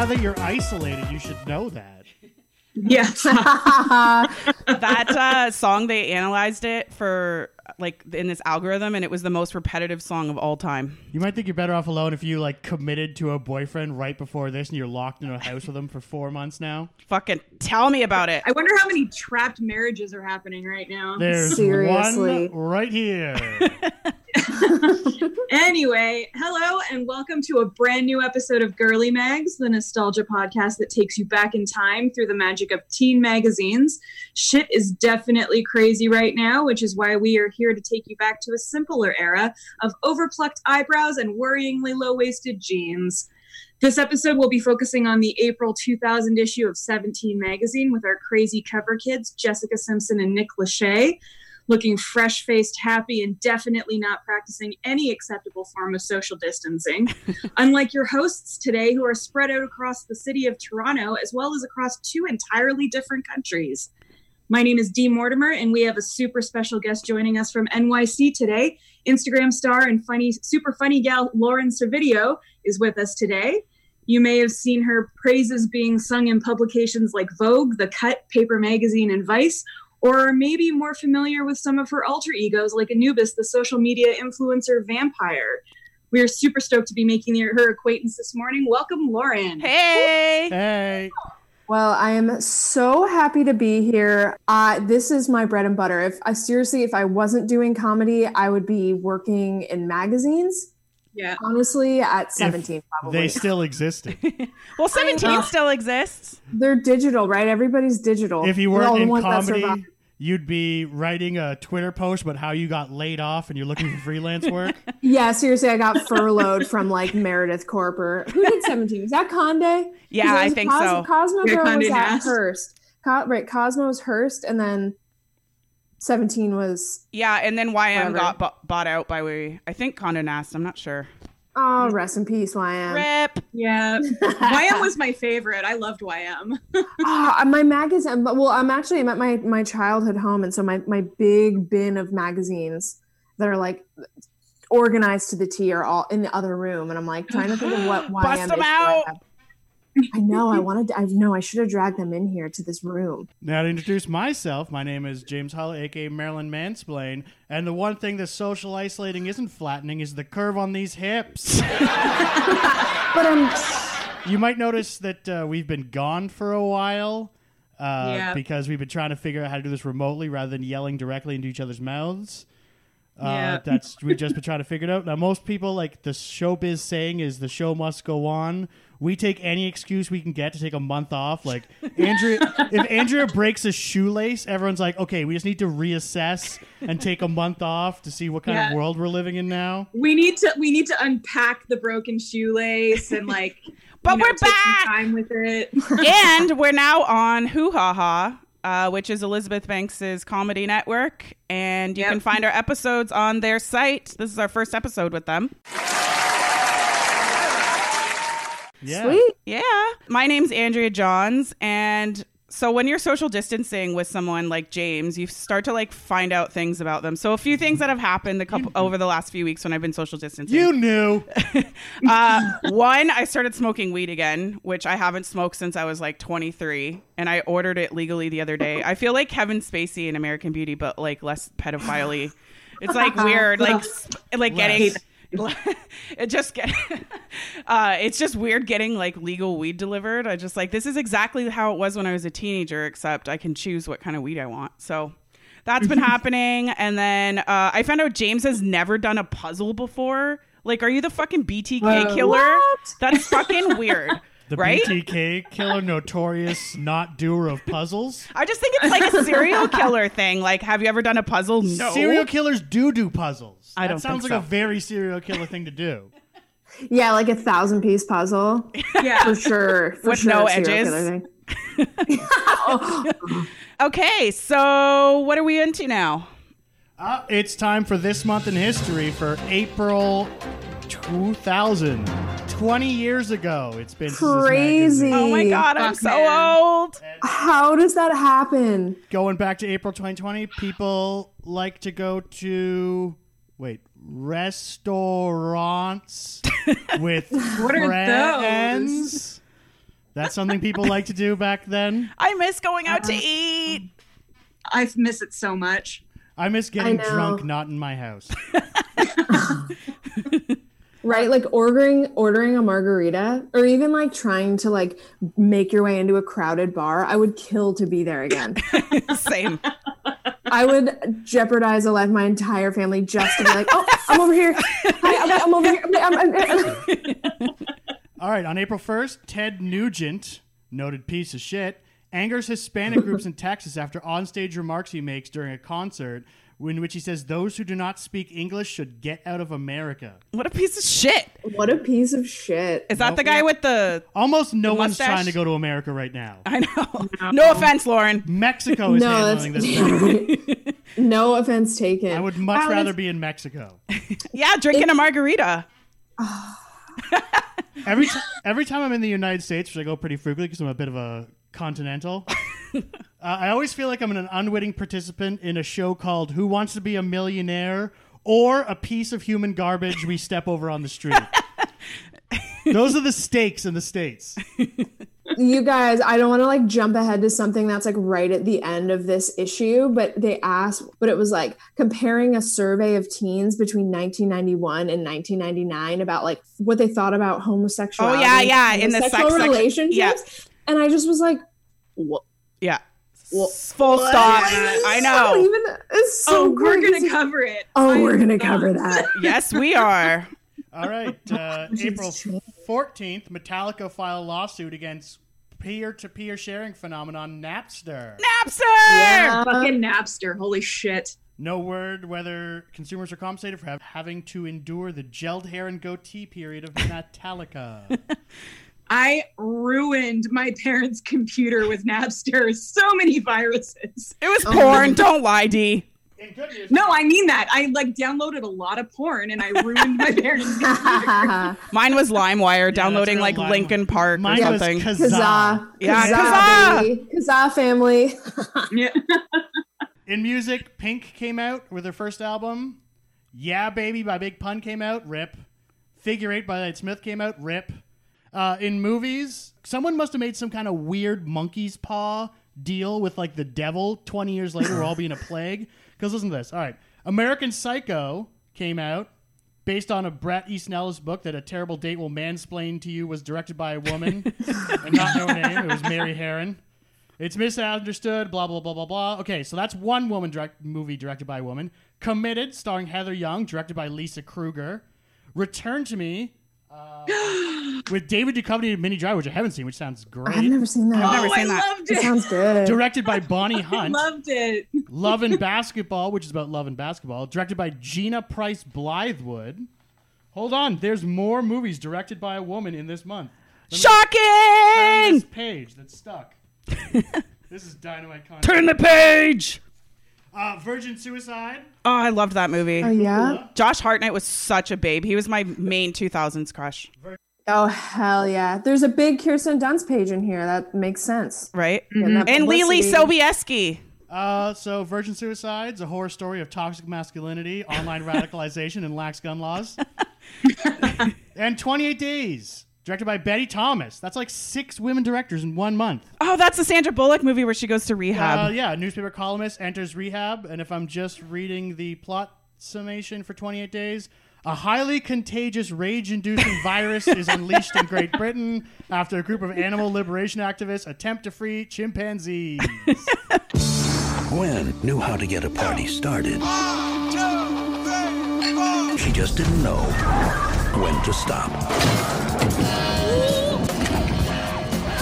Now that you're isolated, you should know that. Yes. that uh, song they analyzed it for like in this algorithm and it was the most repetitive song of all time You might think you're better off alone if you like committed to a boyfriend right before this and you're locked in a house with him for four months now. fucking tell me about it I wonder how many trapped marriages are happening right now. There's Seriously. one right here. Anyway, hello and welcome to a brand new episode of Girly Mags, the nostalgia podcast that takes you back in time through the magic of teen magazines. Shit is definitely crazy right now, which is why we are here to take you back to a simpler era of overplucked eyebrows and worryingly low waisted jeans. This episode will be focusing on the April 2000 issue of 17 magazine with our crazy cover kids, Jessica Simpson and Nick Lachey looking fresh faced, happy, and definitely not practicing any acceptable form of social distancing. Unlike your hosts today, who are spread out across the city of Toronto as well as across two entirely different countries. My name is Dee Mortimer, and we have a super special guest joining us from NYC today. Instagram star and funny, super funny gal Lauren Servideo is with us today. You may have seen her praises being sung in publications like Vogue, The Cut, Paper Magazine, and Vice, or maybe more familiar with some of her alter egos like Anubis, the social media influencer vampire. We are super stoked to be making her acquaintance this morning. Welcome, Lauren. hey Hey. Well, I am so happy to be here. Uh, this is my bread and butter. If I seriously, if I wasn't doing comedy, I would be working in magazines. Yeah. Honestly, at 17, probably. They still existed. well 17 know. still exists They're digital, right? Everybody's digital. if you weren't all in comedy, you'd be writing a Twitter post about how you got laid off and you're looking for freelance work. Yeah, seriously, I got furloughed from like Meredith Corp or who did 17? Was that Conde? Yeah, I think Cos- so. Cosmo Yeah, Girl Condé was at Nast. Hearst. Co- right, Cosmo's Hearst, and then 17 was yeah and then ym Whatever. got bu- bought out by we i think Condé Nast i'm not sure oh, rest in peace, YM. rip Yeah. YM was my favorite. I loved YM. Ah, my magazine. but- Well, I'm actually I'm at my my childhood home, and so my my big bin of magazines that are like organized to the T are all in the other room, and I'm like trying to think of what YM Bust 'em issue I out. have. I know. I wanted. To, I know. I should have dragged them in here to this room. Now to introduce myself, my name is James Hull, aka Marilyn Mansplain, and the one thing that social isolating isn't flattening is the curve on these hips. But um, you might notice that uh, we've been gone for a while uh, Yeah. because we've been trying to figure out how to do this remotely rather than yelling directly into each other's mouths. Uh, Yeah. That's we've just been trying to figure it out. Now, most people like the showbiz saying is the show must go on. We take any excuse we can get to take a month off. Like Andrea, if Andrea breaks a shoelace, everyone's like, okay, we just need to reassess and take a month off to see what kind of world we're living in now. We need to we need to unpack the broken shoelace and like But you know, we're take some back! time with it. and we're now on WhoHaHa, uh, which is Elizabeth Banks's comedy network, and you Yep. can find our episodes on their site. This is our first episode with them. Yeah. sweet. Yeah, my name's Andrea Johns, and so when you're social distancing with someone like James, you start to like find out things about them. So a few things that have happened the couple over the last few weeks when I've been social distancing. You knew. Uh, one, I started smoking weed again, which I haven't smoked since I was like 23, and I ordered it legally the other day. I feel like Kevin Spacey in American Beauty, but like less pedophile It's like weird, like like getting. It just get, uh, it's just weird getting like legal weed delivered. I just like this is exactly how it was when I was a teenager, except I can choose what kind of weed I want. So that's been happening. And then uh, I found out James has never done a puzzle before. Like, are you the fucking BTK Whoa. killer? What? That's fucking weird. The right? BTK killer, notorious not doer of puzzles. I just think it's like a serial killer thing. Like, have you ever done a puzzle? No. Serial killers do do puzzles. I That don't sounds think like so. a very serial killer thing to do. Yeah, like a thousand piece puzzle Yeah. for sure. For With sure, no serial edges? Oh, Okay, so what are we into now? Uh, it's time for this month in history for April 2000. 20 years ago, it's been Crazy. Oh my god, I'm Fuck, so man. old. How does that happen? Going back to April 2020, people like to go to wait restaurants with What are friends. That's something people like to do back then. I miss going out Uh-huh. to eat. I miss it so much. I miss getting know. drunk, not in my house. Right, like ordering ordering a margarita or even like trying to like make your way into a crowded bar. I would kill to be there again. Same. I would jeopardize a life my entire family just to be like, "Oh, I'm over here. Hi, I'm, I'm over here." I'm- I'm- All right, on April 1st, Ted Nugent, noted piece of shit, angers Hispanic groups in Texas after onstage remarks he makes during a concert in which he says those who do not speak English should get out of America. What a piece of shit. What a piece of shit. Is that Nope. the guy with the Almost no The one's mustache? trying to go to America right now. I know. No offense, Lauren. Mexico is No, handling this no offense taken. I would much I was- rather be in Mexico. Yeah, drinking a margarita. Every t- every time I'm in the United States, which I go pretty frequently because I'm a bit of a continental, I always feel like I'm an unwitting participant in a show called "Who Wants to Be a Millionaire" or a piece of human garbage we step over on the street. Those are the stakes in the states. you guys, I don't want to like jump ahead to something that's like right at the end of this issue, but they asked, but it was like comparing a survey of teens between 1991 and 1999 about like what they thought about homosexuality. Oh, yeah, yeah, in the homosexual sex section. relationships. Yeah. And I just was like, what? Yeah. Well, Full stop. It's I know. even, it's so oh, we're gonna cover it. Oh, I we're gonna not. cover that. Yes, we are. All right, uh, April 14th, Metallica file lawsuit against peer-to-peer sharing phenomenon Napster. Napster. Yeah. Fucking Napster. Holy shit. No word whether consumers are compensated for have, having to endure the gelled hair and goatee period of Metallica. I ruined my parents' computer with Napster. So many viruses. It was oh. porn. Don't lie, D. In good news, No, I mean that. I like downloaded a lot of porn and I ruined my parents' computer. Mine was LimeWire, downloading real like Lime- Linkin Park Mine or was something. Kazaa. Kazaa. Yeah, Kazaa, baby. Kazaa family. yeah. In music, Pink came out with their first album. Yeah, Baby by Big Pun came out. Rip. Figure Eight by Elliott Smith came out. Rip. Uh, in movies, someone must have made some kind of weird monkey's paw deal with like the devil 20 years later. We're all being a plague. Because listen to this. All right. American Psycho came out based on a Bret Easton Ellis book that A Terrible Date Will Mansplain to You was directed by a woman and not no name. It was Mary Harron. It's misunderstood, blah, blah, blah, blah, blah. Okay, so that's one woman direct movie directed by a woman. Committed, starring Heather Young, directed by Lisa Krueger. Return to Me, uh, with David Duchovny and Minnie Driver, which I haven't seen, which sounds great. I've great. never seen that. I've never oh, seen I that. loved It it. sounds good. Directed by Bonnie I Hunt. loved it. Love and Basketball, which is about love and basketball, directed by Gina Prince-Bythewood. Hold on, there's more movies directed by a woman in this month. Turn Shocking! this page that's stuck. this is dynamite content. Turn the page. Uh, Virgin Suicide. Oh, I loved that movie. Oh yeah. Josh Hartnett was such a babe. He was my main 2000s crush, Oh hell yeah! There's a big Kirsten Dunst page in here. That makes sense. right? Getting that And Leelee publicity. Sobieski. Uh, so Virgin Suicide's a horror story of toxic masculinity, online radicalization, and lax gun laws. and 28 Days, directed by Betty Thomas. That's like six women directors in one month. Oh, that's the Sandra Bullock movie where she goes to Uh, rehab. yeah, newspaper columnist enters rehab, and if I'm just reading the plot summation for 28 Days, a highly contagious, rage-inducing virus is unleashed in Great Britain after a group of animal liberation activists attempt to free chimpanzees. Gwen knew how to get a party started. She just didn't know when to stop.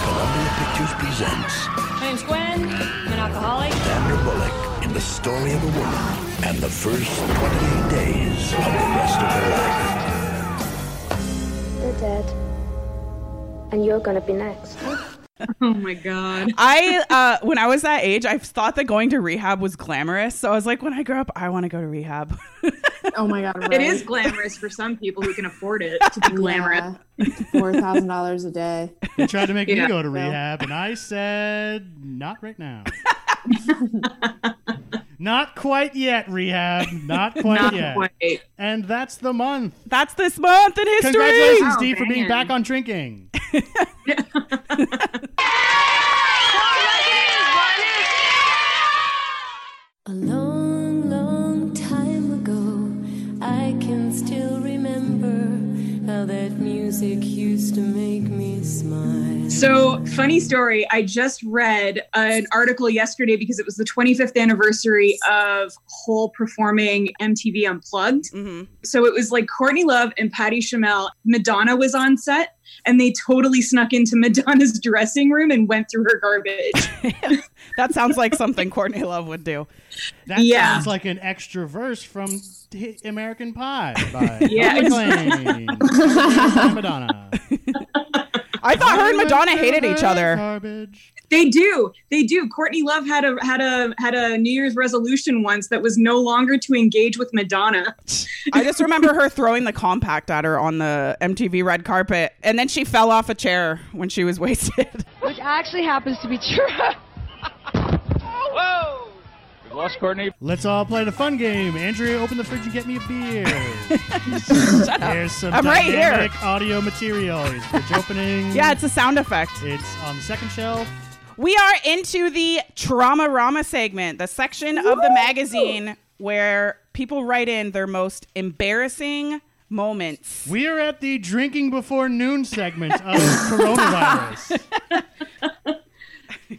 Columbia Pictures presents My name's Gwen. I'm an alcoholic. Sandra Bullock in the story of a woman and the first 28 days of the rest of her life. They're dead. And you're gonna be next. Oh my god. I uh when I was that age, I thought that going to rehab was glamorous. So I was like, when I grow up, I want to go to rehab. Oh my god! Right? It is glamorous for some people who can afford it to be glamorous. Four thousand dollars a day. They tried to make me go to rehab, and I said, not right now. not quite yet, rehab. Not quite Not yet. quite. And that's the month. That's this month in history. Congratulations, Oh, Steve, for being back on drinking. music used to make me smile. So, funny story, I just read an article yesterday because it was the 25th anniversary of Hole performing MTV Unplugged. Mm-hmm. So, it was like Courtney Love and Patty Schemel. Madonna was on set and they totally snuck into Madonna's dressing room and went through her garbage. That sounds like something Courtney Love would do. That Yeah. sounds like an extra verse from American Pie by Yeah, Shirley MacLaine. Madonna. I thought her and Madonna hated each other. Garbage. They do. They do. Courtney Love had a had a had a New Year's resolution once that was no longer to engage with Madonna. I just remember her throwing the compact at her on the MTV red carpet, and then she fell off a chair when she was wasted. Which actually happens to be true. We've lost Courtney. Let's all play the fun game. Andrea, open the fridge and get me a beer. Shut up. Here's some I'm right here. dynamic audio material. Here's fridge opening. Yeah, it's a sound effect. It's on the second shelf. We are into the Trauma Rama segment, the section of the magazine where people write in their most embarrassing moments. We are at the drinking before noon segment of coronavirus.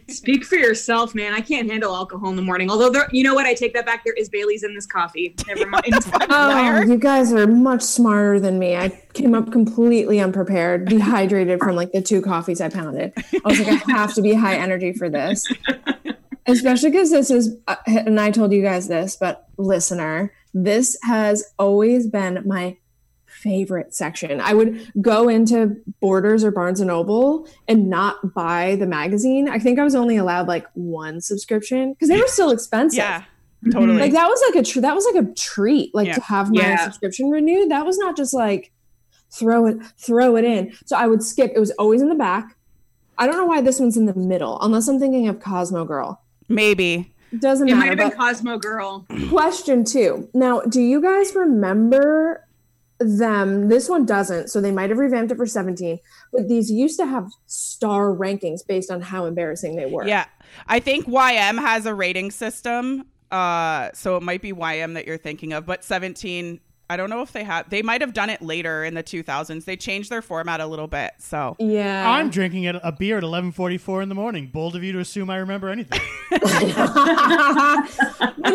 Speak for yourself, man. I can't handle alcohol in the morning. Although, there, you know what? I take that back. There is Bailey's in this coffee. Never mind. Oh, you guys are much smarter than me. I came up completely unprepared, dehydrated from like the two coffees I pounded. I was like, I have to be high energy for this. Especially because this is, uh, and I told you guys this, but listener, this has always been my favorite section. I would go into Borders or Barnes and Noble and not buy the magazine. I think I was only allowed like one subscription because they were still expensive Yeah, totally. like that was like a tr- that was like a treat like Yeah. to have my Yeah. subscription renewed that was not just like throw it throw it in so i would skip it was always in the back i don't know why this one's in the middle unless i'm thinking of cosmo girl Maybe. it doesn't matter. It might have been Cosmo Girl. question two now do you guys remember them this one doesn't so they might have revamped it for 17 but these used to have star rankings based on how embarrassing they were Yeah. I think YM has a rating system. Uh, so it might be YM that you're thinking of, but 17. I don't know if they have. They might have done it later in the 2000s. They changed their format a little bit. So yeah I'm drinking at a beer at 11:44 in the morning. Bold of you to assume I remember anything. and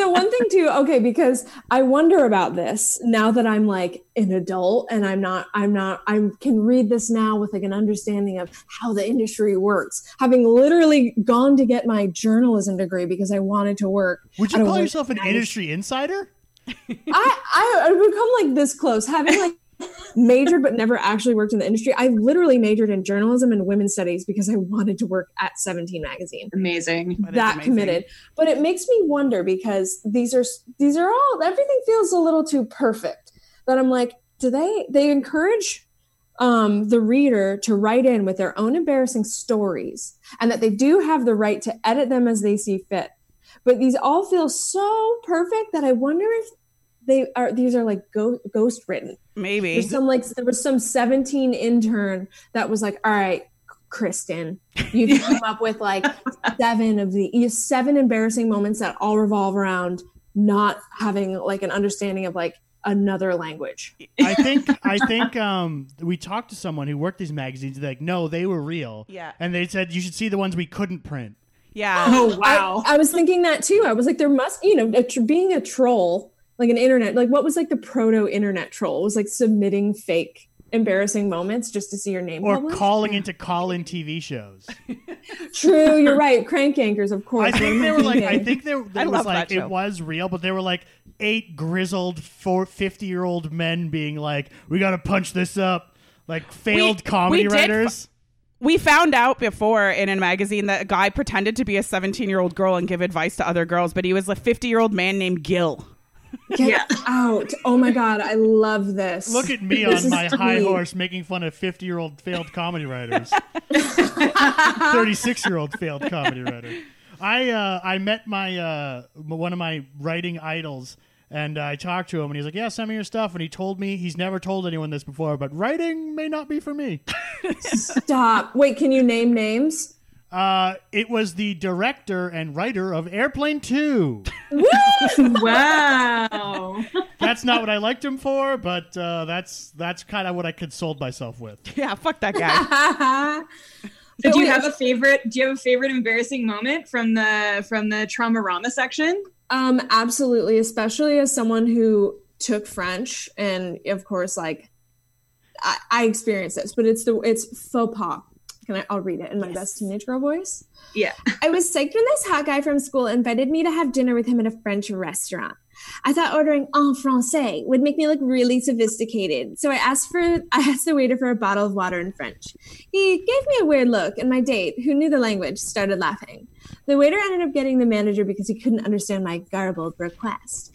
the one thing too, okay, because I wonder about this now that I'm like an adult and I'm not, I'm not, I can read this now with like an understanding of how the industry works. Having literally gone to get my journalism degree because I wanted to work. Would you call yourself an industry insider? I, I I've become like this close, having like majored but never actually worked in the industry. I literally majored in journalism and women's studies because I wanted to work at 17 magazine. Amazing. That is that amazing. committed but it makes me wonder because these are these are all everything feels a little too perfect that i'm like do they they encourage um, the reader to write in with their own embarrassing stories and that they do have the right to edit them as they see fit but these all feel so perfect that i wonder if they are these are like go, ghost written maybe. there's some like there was some 17 intern that was like, all right, Kristen, you come up with like seven of the seven embarrassing moments that all revolve around not having like an understanding of like another language. I think I think um, we talked to someone who worked these magazines. They're like, no, they were real. Yeah. And they said you should see the ones we couldn't print. Yeah. Oh wow. I, I was thinking that too. I was like, there must, you know, a tr- being a troll, like an internet, like what was like the proto internet troll? It was like submitting fake embarrassing moments just to see your name Or published. calling into call-in TV shows. True, you're right. Crank anchors, of course. I think they were like, I think there, there I was love like, that show. it was real, but they were like eight grizzled, four, 50 year old men being like, we got to punch this up. Like failed We- comedy we writers. We found out before in a magazine that a guy pretended to be a 17 year old girl and give advice to other girls, but he was a 50 year old man named Gil. Get Yeah. out. Oh my god, I love this. Look at me This on is my high horse making fun of 50 year old failed comedy writers. 36 year old failed comedy writer. I uh, I met my uh, one of my writing idols and I talked to him and he's like, "Yeah, send me your stuff." And he told me he's never told anyone this before, but writing may not be for me. Stop. Wait, can you name names? Uh, it was the director and writer of Airplane 2. wow. That's not what I liked him for, but uh, that's that's kind of what I consoled myself with. Yeah, fuck that guy. So do you have a favorite? Do you have a favorite embarrassing moment from the from the trauma rama section? Um, absolutely, especially as someone who took French, and of course, like I, I experienced this, but it's the it's faux pas. Can I? I'll read it in my best teenage girl voice. Yeah. I was psyched when this hot guy from school invited me to have dinner with him at a French restaurant. I thought ordering en français would make me look really sophisticated, so I asked for I asked the waiter for a bottle of water in French. He gave me a weird look, and my date, who knew the language, started laughing. The waiter ended up getting the manager because he couldn't understand my garbled request.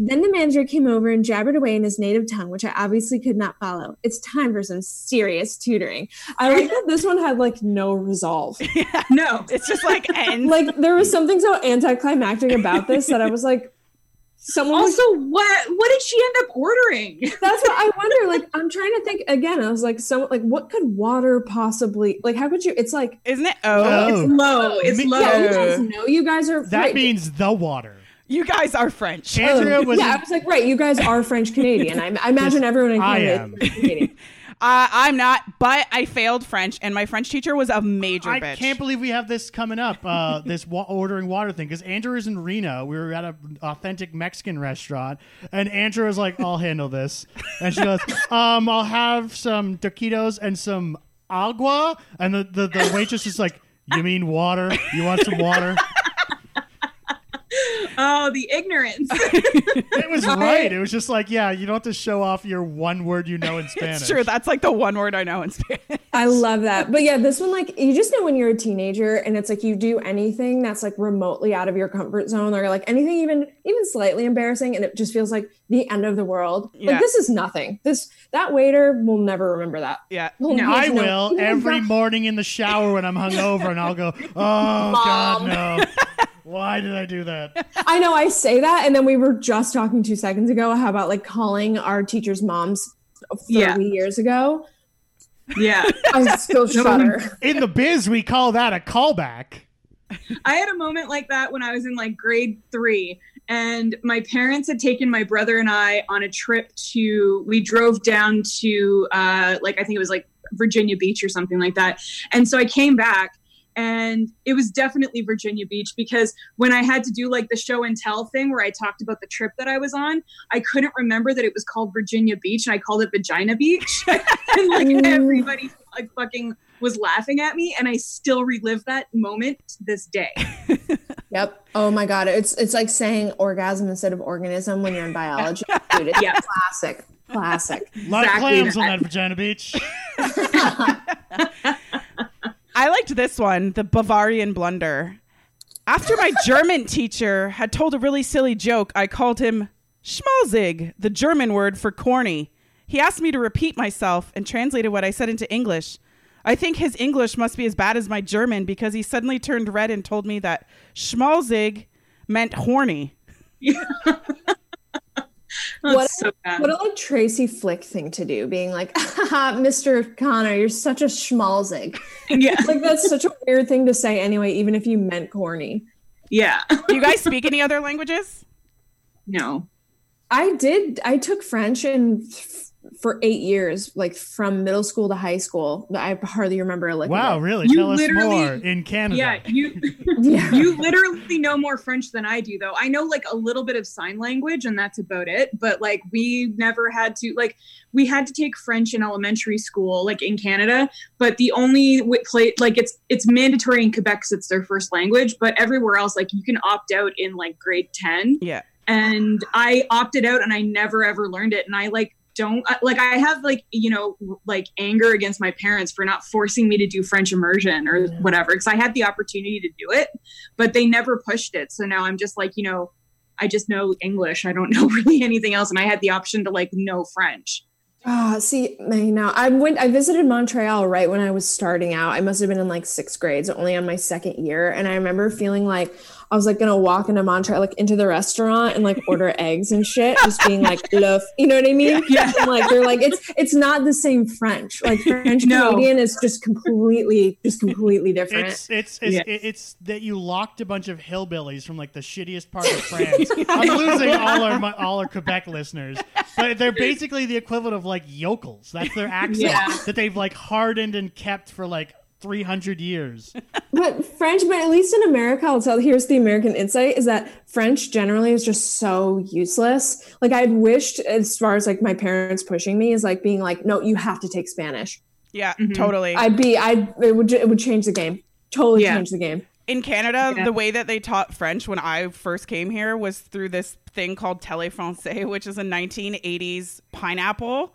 Then the manager came over and jabbered away in his native tongue, which I obviously could not follow. It's time for some serious tutoring. I like that this one had like no resolve. No. It's just like ends. Like there was something so anticlimactic about this that I was like, someone was Also, what what did she end up ordering? That's what I wonder. Like, I'm trying to think again. I was like, so, like, what could water possibly like? How could you? It's like, Isn't it? Oh, Oh. It's low. Oh, it's low. yeah, you guys know, you guys are That right. means the water. You guys are French. Andrea was. yeah, I was like, right, you guys are French Canadian. I, I imagine everyone in I Canada am. Canadian. Uh, I'm not, but I failed French, and my French teacher was a major bitch. I bitch. can't believe we have this coming up. Uh, this wa- ordering water thing because Andrew is in Reno. We were at an authentic Mexican restaurant, and Andrew was like, "I'll handle this," and she goes, "Um, I'll have some taquitos and some agua," and the the, the waitress is like, "You mean water? You want some water?" Oh, the ignorance. It was right. It was just like, yeah, you don't have to show off your one word you know in Spanish. It's true. That's like the one word I know in Spanish. I love that. But yeah, this one, like, you just know when you're a teenager and it's like you do anything that's like remotely out of your comfort zone or like anything even even slightly embarrassing and it just feels like the end of the world. Yeah. Like this is nothing. This that waiter will never remember that. Yeah. He'll- No, I just will "Oh every God." morning in the shower when I'm hungover, and I'll go, "Oh God, no! Why did I do that?" I know I say that, and then we were just talking two seconds ago how about like calling our teachers' moms thirty Yeah. years ago. yeah. I still shudder. In the biz, we call that a callback. I had a moment like that when I was in like grade three, and my parents had taken my brother and I on a trip to. We drove down to uh, like I think it was like Virginia Beach or something like that, and so I came back. And it was definitely Virginia Beach because when I had to do like the show and tell thing where I talked about the trip that I was on, I couldn't remember that it was called Virginia Beach and I called it Vagina Beach. and like everybody like fucking was laughing at me and I still relive that moment to this day. Yep. Oh my god, it's it's like saying orgasm instead of organism when you're in biology. Dude, it's Yeah. classic. Classic. A lot Exactly of clams on that. that Vagina Beach. I liked this one, the Bavarian blunder. After my German teacher had told a really silly joke, I called him schmalzig, the German word for corny. He asked me to repeat myself and translated what I said into English. I think his English must be as bad as my German because he suddenly turned red and told me that schmalzig meant horny. What- so bad. What a like Tracy Flick thing to do, being like, Mr. Connor, you're such a schmalzig. yeah, Like that's such a weird thing to say anyway, even if you meant corny. yeah. Do you guys speak any other languages? No. I did. I took French and f- for eight years, like from middle school to high school. I hardly remember a lick. Wow, of it. really? You Tell us more in Canada. Yeah, you Yeah. you literally know more French than I do though. I know like a little bit of sign language and that's about it, but like we never had to like we had to take French in elementary school like in Canada, but the only w- play like it's it's mandatory in Quebec cuz it's their first language, but everywhere else like you can opt out in like grade 10 Yeah. and I opted out and I never ever learned it and I like don't like I have like you know like anger against my parents for not forcing me to do French immersion or whatever because I had the opportunity to do it but they never pushed it so now I'm just like you know I just know English I don't know really anything else and I had the option to like know French Ah, see, I know. I went. I visited Montreal right when I was starting out. I must have been in like sixth grade, so only on my second year. And I remember feeling like I was like gonna walk into Montreal, like into the restaurant and like order eggs and shit, just being like, "Loaf," you know what I mean? Yeah. And, like they're like, it's it's not the same French. Like French No. Canadian is just completely, just completely different. It's it's it's, Yeah. it's that you locked a bunch of hillbillies from like the shittiest part of France. I'm losing all our mu- all our Quebec listeners, but they're basically the equivalent of like yokels. That's their accent Yeah. that they've like hardened and kept for like 300 years. But French, but at least in America, I'll tell here's the American insight is that French generally is just so useless. Like I'd wished as far as like my parents pushing me is like being like, no, you have to take Spanish. Yeah, Mhm. totally. I'd be I'd it would it would change the game. Totally Yeah. change the game. in Canada, Yeah. the way that they taught French when I first came here was through this thing called Télé Français, which is a 1980s pineapple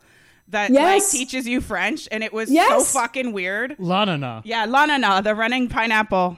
that Yes. like teaches you French, and it was Yes. so fucking weird. Lanana. Yeah, Lanana, the running pineapple.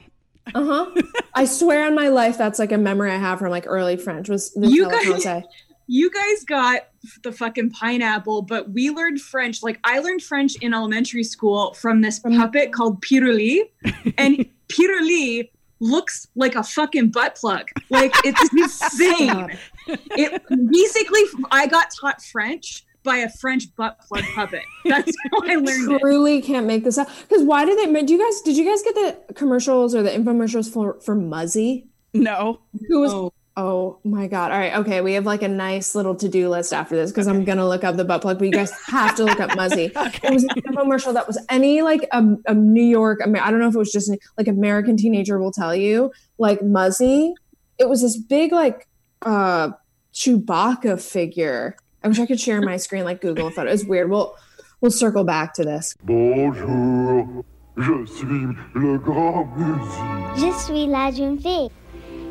Uh-huh. I swear on my life that's like a memory I have from like early French was You guys- Français. You guys got the fucking pineapple, but we learned French. Like I learned French in elementary school from this puppet called Piruli, and Piruli looks like a fucking butt plug. Like it's insane. It basically I got taught French by a French butt plug puppet. That's how I learned it. truly can't make this up. Because why did they? Do you guys? Did you guys get the commercials or the infomercials for for Muzzy? No. Who was? Oh. Oh. my god! All right, okay. We have like a nice little to do list after this because I'm gonna look up the butt plug, but you guys have to look up Muzzy. It was an infomercial that was any like a, a New York. Amer- I don't know if it was just like American teenager will tell you like Muzzy. It was this big like uh Chewbacca figure. I wish I could share my screen like Google photo. It's weird. We'll we'll circle back to this. Bonjour, je suis le grand musique. Je suis la jeune fille.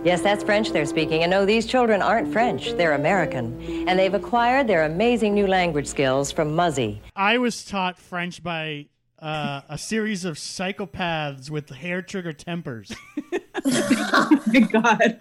Yes, that's French they're speaking. And no, these children aren't French. They're American. And they've acquired their amazing new language skills from Muzzy. I was taught French by uh, a series of psychopaths with hair trigger tempers. Oh my god.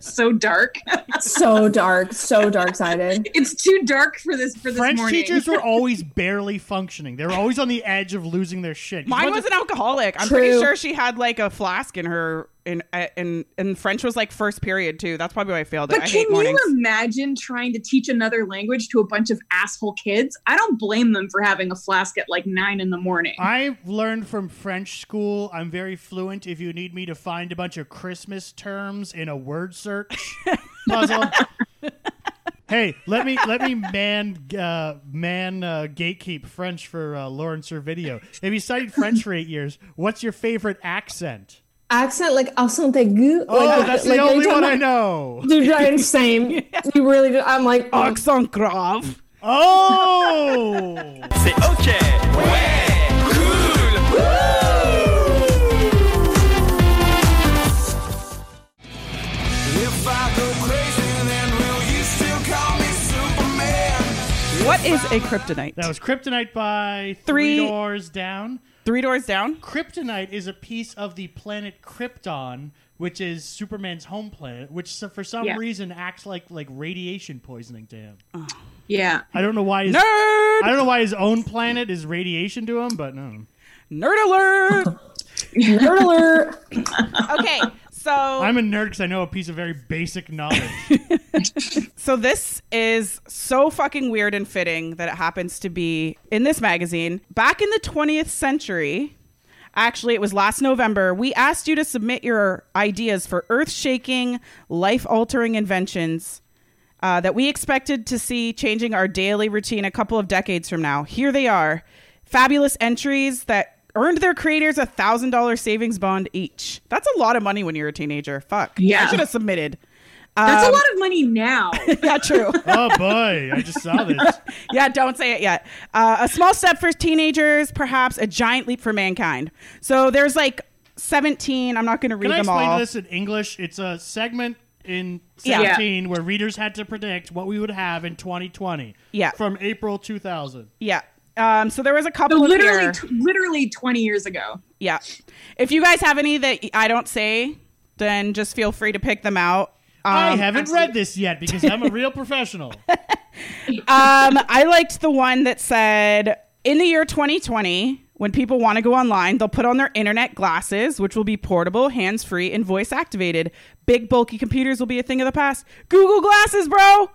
so dark. So dark, so dark sided. It's too dark for this for this French morning. teachers were always barely functioning. They were always on the edge of losing their shit. Mine once- was an alcoholic. I'm pretty sure she had like a flask in her in uh, in and French was like first period too. That's probably why I failed it. But I can hate mornings. you imagine trying to teach another language to a bunch of asshole kids? I don't blame them for having a flask at like nine in the morning. I've learned from French school. I'm very fluent. If you need me to find a bunch of Christmas terms in a word search puzzle. hey, let me let me man uh, man uh, gatekeep French for uh, Lauren Servideo. If you studied French for eight years, what's your favorite accent? Accent like accent aigu. Oh, like, that's like, the are you only talking one I about- know. Dude, right, same. You really do. I'm like, Accent grave. Oh, C'est OK. Ouais. Cool. If I go crazy, then will you still call me Superman? What is a kryptonite? that was Kryptonite by Three, Three- Doors Down. Three doors down. Kryptonite is a piece of the planet Krypton, which is Superman's home planet, which so- for some Yeah. reason acts like like radiation poisoning to him. yeah. I don't know why. His, Nerd. I don't know why his own planet is radiation to him, but no. Nerd alert. nerd alert. okay, so I'm a nerd because I know a piece of very basic knowledge. so this is so fucking weird and fitting that it happens to be in this magazine. Back in the 20th century, actually it was last November, we asked you to submit your ideas for earth-shaking, life-altering inventions uh, that we expected to see changing our daily routine a couple of decades from now. Here they are. Fabulous entries that earned their creators a thousand dollar savings bond each. That's a lot of money when you're a teenager. Fuck. Yeah. I should have submitted. That's Um, a lot of money now. yeah, true. oh boy, I just saw this. yeah, don't say it yet. Uh, a small step for teenagers, perhaps a giant leap for mankind. So there's like 17. I'm not going to read them all. Can I them explain all. this in English? It's a segment in Yeah. 17 where readers had to predict what we would have in 2020. Yeah. From April 2000. Yeah. Um, so there was a So couple of literally, t- literally 20 years ago. Yeah. If you guys have any that I don't say, then just feel free to pick them out. I Um, haven't read this yet because I'm a real professional. um, I liked the one that said in the year 2020, when people want to go online, they'll put on their internet glasses, which will be portable, hands free, and voice activated. Big, bulky computers will be a thing of the past. Google Glasses, bro.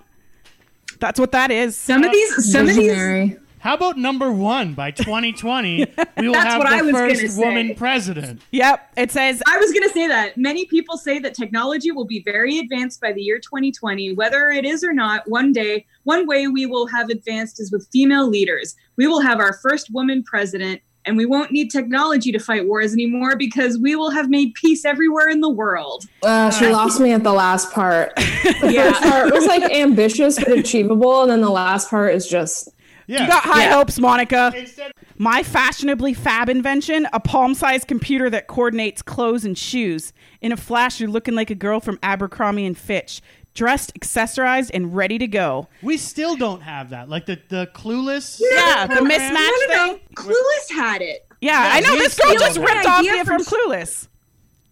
That's what that is. Some of these, some of these, Visionary. How about number one? By 2020, we will That's have what I the was gonna first say. woman president. Yep. It says I was going to say that. Many people say that technology will be very advanced by the year 2020. Whether it is or not, one day, one way we will have advanced is with female leaders. We will have our first woman president. and we won't need technology to fight wars anymore because we will have made peace everywhere in the world. Uh, she lost me at the last part. The Yeah. first part was like ambitious but achievable, and then the last part is just Yeah. You got high Yeah. hopes, Monica. Instead- My fashionably fab invention, a palm-sized computer that coordinates clothes and shoes. In a flash, you're looking like a girl from Abercrombie and Fitch, dressed, accessorized, and ready to go. we still don't have that. Like the the clueless. Yeah, the mismatch No, no, no. thing. Clueless had it. Yeah, I know this girl just ripped off it. from from- Clueless.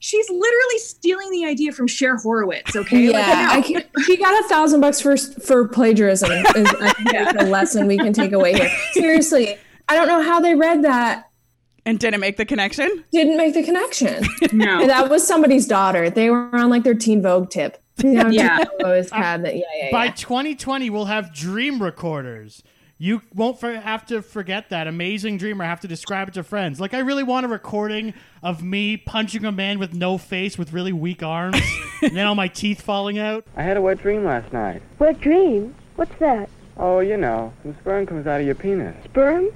She's literally stealing the idea from Cher Horowitz. Okay, Like, yeah. I no. can, she got a thousand bucks for for plagiarism. Is I think the lesson we can take away here. Seriously, I don't know how they read that. And didn't make the connection. Didn't make the connection. no. And that was somebody's daughter. They were on like their Teen Vogue tip. You know, Yeah. Always had that. Yeah, yeah, By 2020, we'll have dream recorders. You won't for, have to forget that amazing dream or have to describe it to friends. Like, I really want a recording of me punching a man with no face with really weak arms and then all my teeth falling out. I had a wet dream last night. Wet dream? What's that? Oh, you know, some sperm comes out of your penis. Sperm?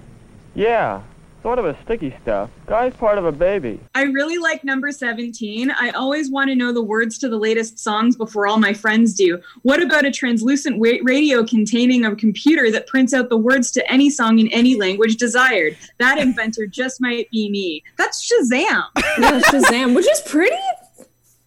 Yeah, sort of a sticky stuff. Guy's part of a baby. I really like number 17. I always want to know the words to the latest songs before all my friends do. What about a translucent wa- radio containing a computer that prints out the words to any song in any language desired? That inventor just might be me. That's Shazam. yeah, Shazam, which is pretty.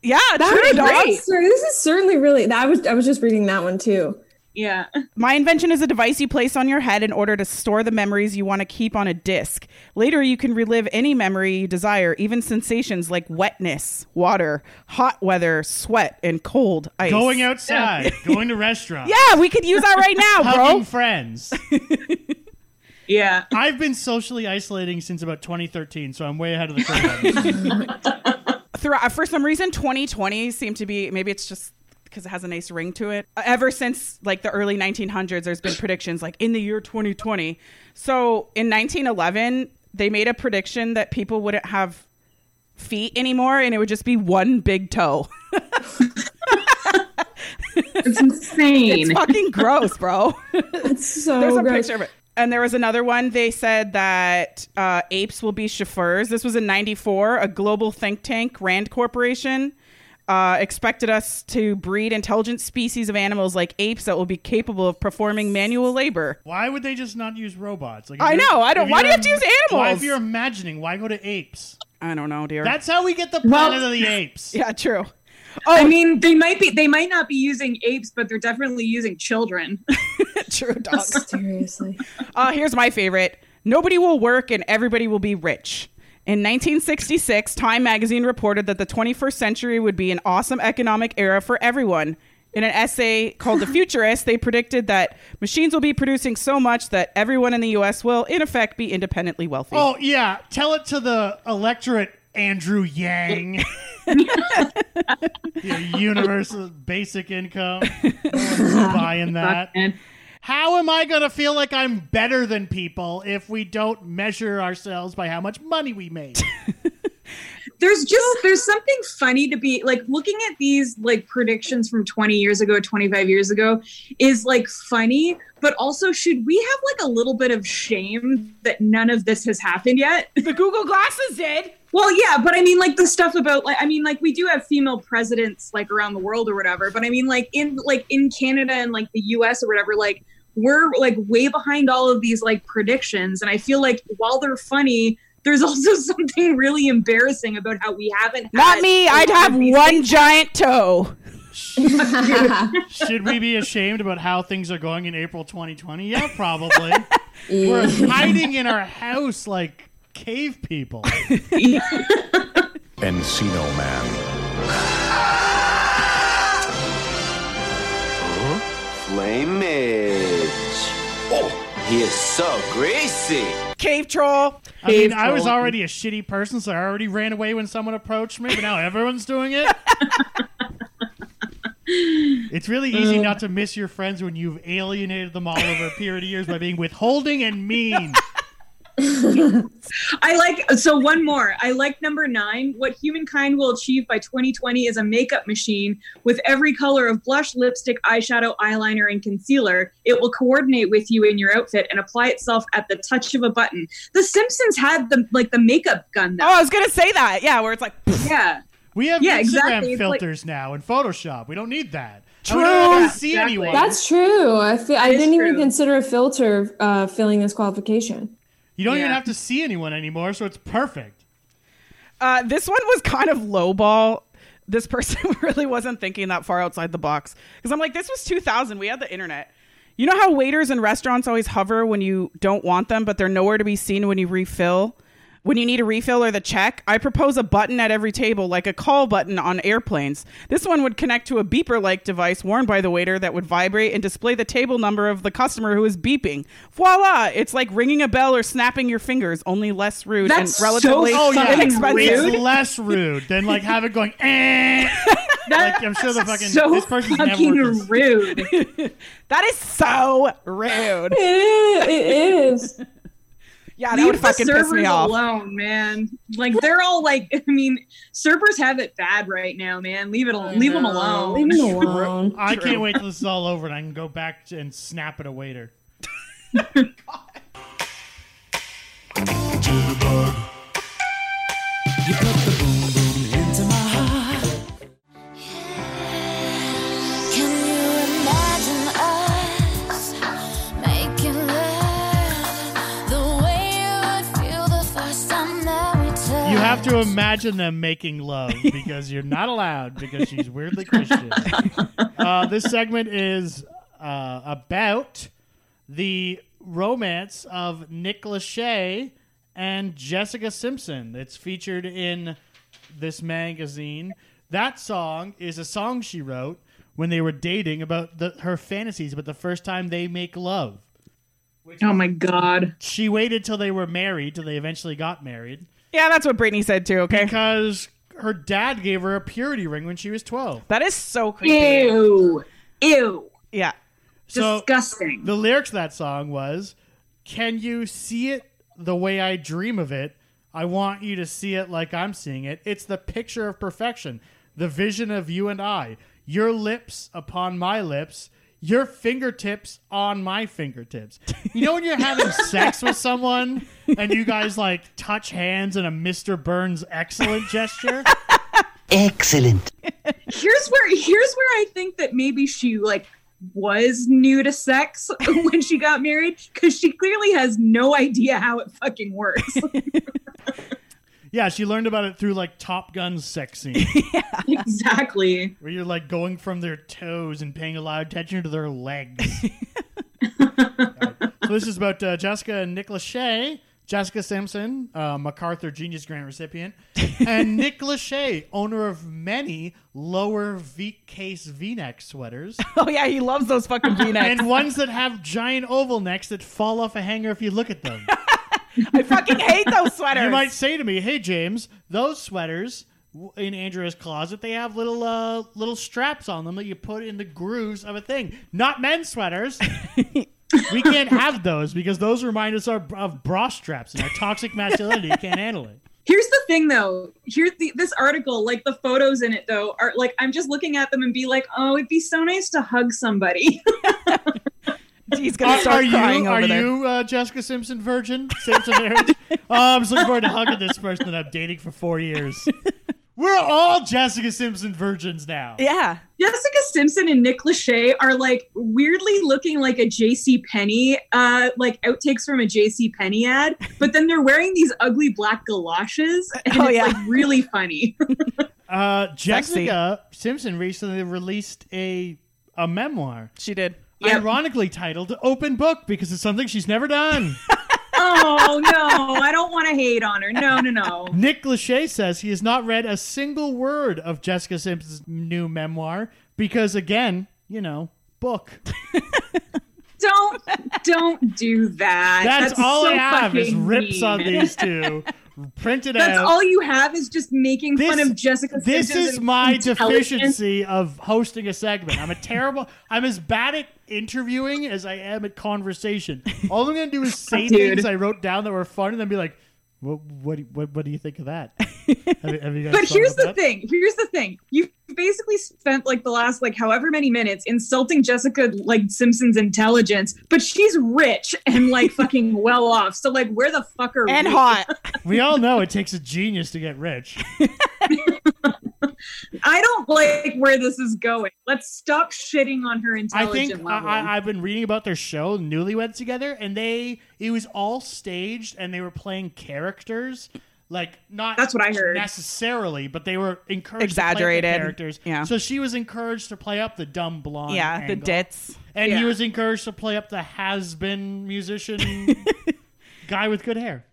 Yeah, That true, was dog. great. This is certainly really. That was I was just reading that one too. Yeah. My invention is a device you place on your head in order to store the memories you want to keep on a disk. Later, you can relive any memory you desire, even sensations like wetness, water, hot weather, sweat, and cold ice. Going outside, going to restaurants, Yeah, we could use that right now, hugging bro. friends. Yeah. I've been socially isolating since about 2013, so I'm way ahead of the curve. Throughout, for some reason, 2020 seemed to be maybe it's just because it has a nice ring to it. Uh, Ever since like the early 1900s, there's been predictions like in the year 2020. So in 1911, they made a prediction that people wouldn't have feet anymore, and it would just be one big toe. It's insane. It's fucking gross, bro. It's so There's a gross. picture of it. And there was another one. They said that uh, apes will be chauffeurs. This was in '94. A global think tank, Rand Corporation, uh, expected us to breed intelligent species of animals like apes that will be capable of performing manual labor. why would they just not use robots? Like, I know, I don't- if why do you have to use Why, animals? if you're imagining, why go to apes? I don't know, dear. That's how we get the planet of the apes. yeah, true. I mean, they might be they might not be using apes, but they're definitely using children. true, dog. Seriously. Uh, here's my favorite. Nobody will work and everybody will be rich. In 1966, Time magazine reported that the 21st century would be an awesome economic era for everyone. In an essay called The Futurist, they predicted that machines will be producing so much that everyone in the US will, in effect, be independently wealthy. Oh yeah, tell it to the electorate, Andrew Yang. Your universal basic income. No one's buying that. And How am I going to feel like I'm better than people if we don't measure ourselves by how much money we make? there's just there's something funny to be like looking at these like predictions from 20 years ago 25 years ago is like funny but also should we have like a little bit of shame that none of this has happened yet the Google Glasses did. Well yeah but i mean like the stuff about like i mean like we do have female presidents like around the world or whatever but i mean like in like in canada and like the us or whatever like we're like way behind all of these like predictions and i feel like while they're funny there's also something really embarrassing about how we haven't Not had me. I'd have one things. giant toe. Should we be ashamed about how things are going in April 2020? Yeah, probably. We're hiding in our house like cave people. Encino Man. Flame Flamage. Oh, he is so greasy. Cave troll. I mean, Cave I was already a shitty person, so I already ran away when someone approached me, but now everyone's doing it. It's really easy uh. not to miss your friends when you've alienated them all over a period of years by being withholding and mean. I like so one more. I like number nine. What humankind will achieve by 2020 is a makeup machine with every color of blush, lipstick, eyeshadow, eyeliner, and concealer. It will coordinate with you in your outfit and apply itself at the touch of a button. The Simpsons had the like the makeup gun. Though. Oh, I was gonna say that. Yeah, where it's like, yeah, We have Yeah, Instagram exactly. It's like- filters now and Photoshop. We don't need that. True. I don't Yeah, have to see exactly. anyone. That's true. I feel I didn't even consider a filter uh, filling this qualification. You don't even have to see anyone anymore, so it's perfect. Uh, this one was kind of lowball. This person really wasn't thinking that far outside the box because I'm like, this was 2000. We had the internet. You know how waiters in restaurants always hover when you don't want them, but they're nowhere to be seen when you refill? When you need a refill or the check, I propose a button at every table, like a call button on airplanes. This one would connect to a beeper like device worn by the waiter that would vibrate and display the table number of the customer who is beeping. Voila! It's like ringing a bell or snapping your fingers, only less rude That's and relatively so Oh yeah, inexpensive. it's less rude than like have it going. Eh. like I'm sure the fucking so this person's fucking worked this. rude. That is so rude. It is. It is. Yeah, that would Leave the fucking piss servers me off. alone, man. Like they're all like, I mean, servers have it bad right now, man. Leave it, al- leave them alone. Leave me alone. I can't wait till this is all over and I can go back and snap at a waiter. to imagine them making love because you're not allowed because she's weirdly Christian. uh, this segment is uh, about the romance of Nick Lachey and Jessica Simpson. It's featured in this magazine. That song is a song she wrote when they were dating about the, her fantasies about the first time they make love. Oh my god. She waited till they were married, till they eventually got married. Yeah, that's what Brittany said too, okay? Because her dad gave her a purity ring when she was 12. That is so creepy. Ew. Ew. Yeah. So Disgusting. the lyrics of that song was, "Can you see it the way I dream of it? I want you to see it like I'm seeing it. It's the picture of perfection, the vision of you and I. Your lips upon my lips." Your fingertips on my fingertips. You know when you're having sex with someone and you guys like touch hands in a Mr. Burns excellent gesture? Excellent. here's where here's where I think that maybe she like was new to sex when she got married because she clearly has no idea how it fucking works. Yeah, she learned about it through like Top Gun sex scene. yeah. exactly. Where you're like going from their toes and paying a lot of attention to their legs. Alright, So this is about uh, Jessica and Nick Lachey. Jessica Simpson, uh, MacArthur Genius Grant recipient, and Nick Lachey, owner of many lower V case V-neck sweaters, Oh yeah, he loves those fucking V-necks. and ones that have giant oval necks that fall off a hanger if you look at them. I fucking hate those sweaters. You might say to me, "Hey James, those sweaters in Andrea's closet, they have little uh, little straps on them that you put in the grooves of a thing. Not men's sweaters. we can't have those because those remind us of, of bra straps and our toxic masculinity can't handle it. Here's the thing though. Here's the this article, like the photos in it though, are like I'm just looking at them and be like, oh, it'd be so nice to hug somebody. He's gonna Are, start are crying you over are there. you uh, Jessica Simpson virgin? Same to marriage. oh, I'm just looking forward to hugging this person that I'm dating for four years. We're all Jessica Simpson virgins now. Yeah. Jessica Simpson and Nick Lachey are like weirdly looking like a JC Penney, uh, like outtakes from a JC Penney ad, but then they're wearing these ugly black galoshes, and Oh, it's yeah. like really funny. Uh, Sexy. Jessica Simpson recently released a a memoir, She did. Yep. ironically titled "Open Book" because it's something she's never done. oh no, I don't want to hate on her. No, no, no. Nick Lachey says he has not read a single word of Jessica Simpson's new memoir because, again, you know, book. Don't don't do that. That's, all so I have is rips mean. on these two. Print it That's out. all you have is just making fun of Jessica. This Simpson's is my deficiency of hosting a segment. I'm a terrible. I'm as bad at interviewing as I am at conversation. All I'm gonna do is say Dude. things I wrote down that were fun, and then be like, "What? What? What, what do you think of that?" Have, have you guys But here's the that? thing. Here's the thing. You've basically spent like the last like however many minutes insulting Jessica like Simpson's intelligence, but she's rich and like fucking well off. So like, where the fuck are And we? hot. We all know it takes a genius to get rich. I don't like where this is going. Let's stop shitting on her I intelligence think I, level. I, I've been reading about their show, Newlyweds Together, and they it was all staged, and they were playing characters. Like not That's what I heard. necessarily, but they were encouraged Exaggerated. to play up the characters. Yeah. So she was encouraged to play up the dumb blonde. Yeah, the angle. dits. and he was encouraged to play up the has-been musician guy with good hair.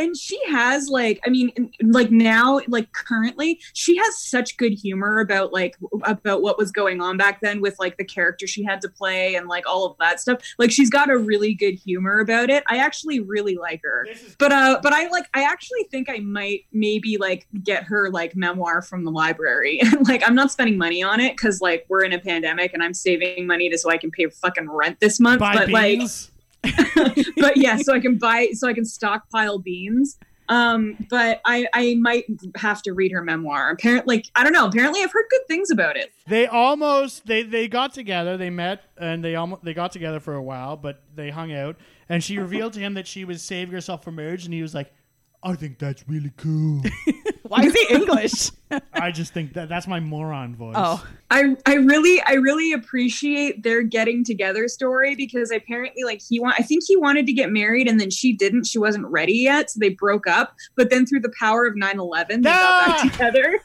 And she has like i mean like now like currently she has such good humor about like about what was going on back then with like the character she had to play and like all of that stuff. Like she's got a really good humor about it. I actually really like her. But uh but i like i actually think i might maybe like get her like memoir from the library. And like i'm not spending money on it because like we're in a pandemic and i'm saving money to so i can pay fucking rent this month Buy but like beans. but yeah, so I can buy, so I can stockpile beans. Um, but I, I might have to read her memoir. Apparently, like, I don't know. Apparently, I've heard good things about it. They almost they they got together. They met and they almost they got together for a while, but they hung out. And she revealed to him that she was saving herself for marriage, and he was like, "I think that's really cool." Why is he English? I just think that that's my moron voice. oh, I, I really, I really appreciate their getting together story because apparently, like, he want, I think he wanted to get married and then she didn't. She wasn't ready yet, so they broke up. But then through the power of 9-11, they got back together.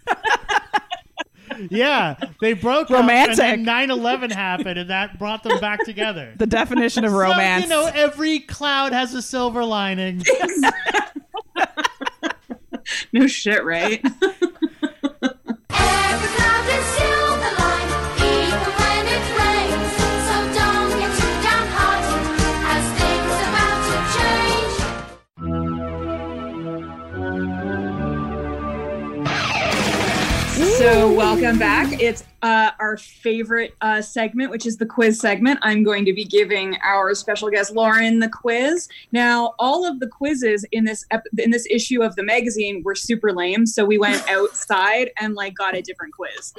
yeah, they broke Romantic. up, and then 9/11 happened, and that brought them back together. the definition of So, romance. you know, every cloud has a silver lining. No shit, right? So, welcome back. It's uh, our favorite uh, segment, which is the quiz segment. I'm going to be giving our special guest Lauren the quiz. Now, all of the quizzes in this ep- in this issue of the magazine were super lame, so we went outside and like got a different quiz.